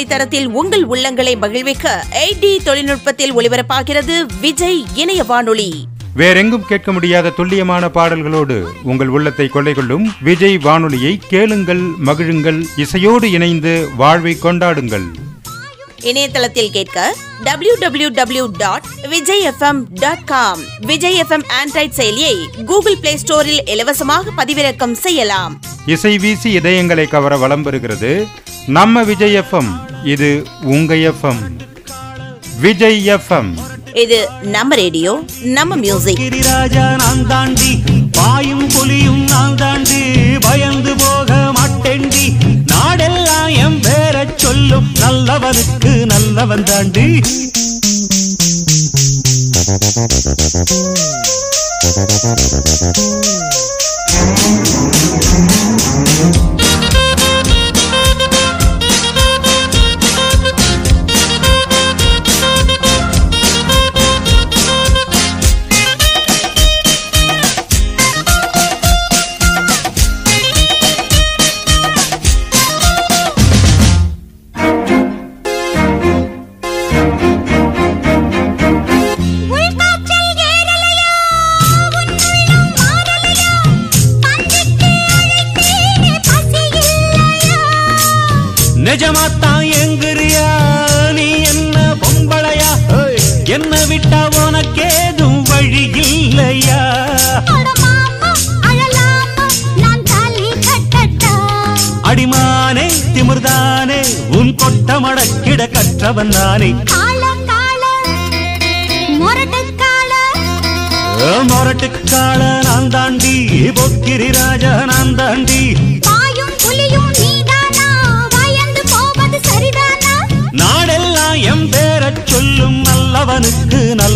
தரத்தில் உங்கள் உள்ளங்களை மகிழ்விக்க எயிட் டி தொழில்நுட்பத்தில் ஒளிபரப்பாகிறது விஜய் இணைய வானொலி. வேறெங்கும் கேட்க முடியாத துல்லியமான பாடல்களோடு உங்கள் உள்ளத்தை கொள்ளை கொள்ளும் விஜய் வானொலியை கேளுங்கள் மகிழுங்கள் இசையோடு இணைந்து வாழ்வை கொண்டாடுங்கள். இணையதளத்தில் கேட்க W W W dot Vijay F M dot com Vijay F M Android செயலியை கூகுள் பிளே ஸ்டோரில் இலவசமாக பதிவிறக்கம் செய்யலாம். இசை வீசி இதயங்களை கவர வலம் பெறுகிறது நம்ம விஜய் எஃப்எம் இது உங்க எஃப்எம். விஜய் எஃப்எம். இது நம்ம ரேடியோ நம்ம மியூசிக். கிரிராஜா நான் தாண்டி பாயும் புலியும் நான் தாண்டி பயந்து போக மாட்டேண்டி நாடெல்லாம் என் பேர சொல்லும் நல்லவனுக்கு நல்லவன் தாண்டி. உள்காற்றல் நிஜமாத்தான் எங்குறியா நீ என்ன பொம்பளையா? என்ன விட்டா உனக்கேதும் வழி இல்லையா? அடிமானே திமிர்தானே உன் கொட்ட மடக்கிட கற்றவன் நானே. கால கால முரட்டு கால மொரட்டுக்கால நான் தாண்டி பொக்கிரி ராஜா நான் தாண்டி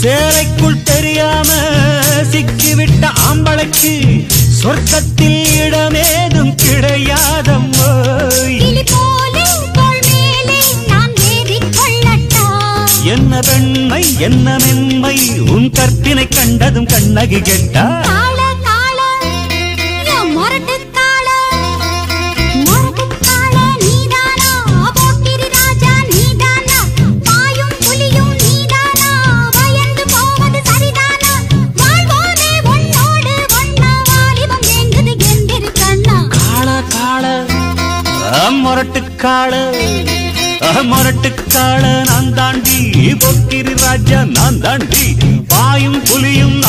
சேலைக்குள் தெரியாம சிக்கிவிட்ட ஆம்பளைக்கு சொர்க்கத்தில் இடமேதும் கிடையாதம்மோ. என்ன பெண்மை என்ன மென்மை உன் கற்பினை கண்டதும் கண்ணகி கெட்டா? மொரட்டுக்காள மொரட்டுக்காள. நான் தாண்டி பொக்கிரி ராஜா நான் தாண்டி பாயும் புலியும்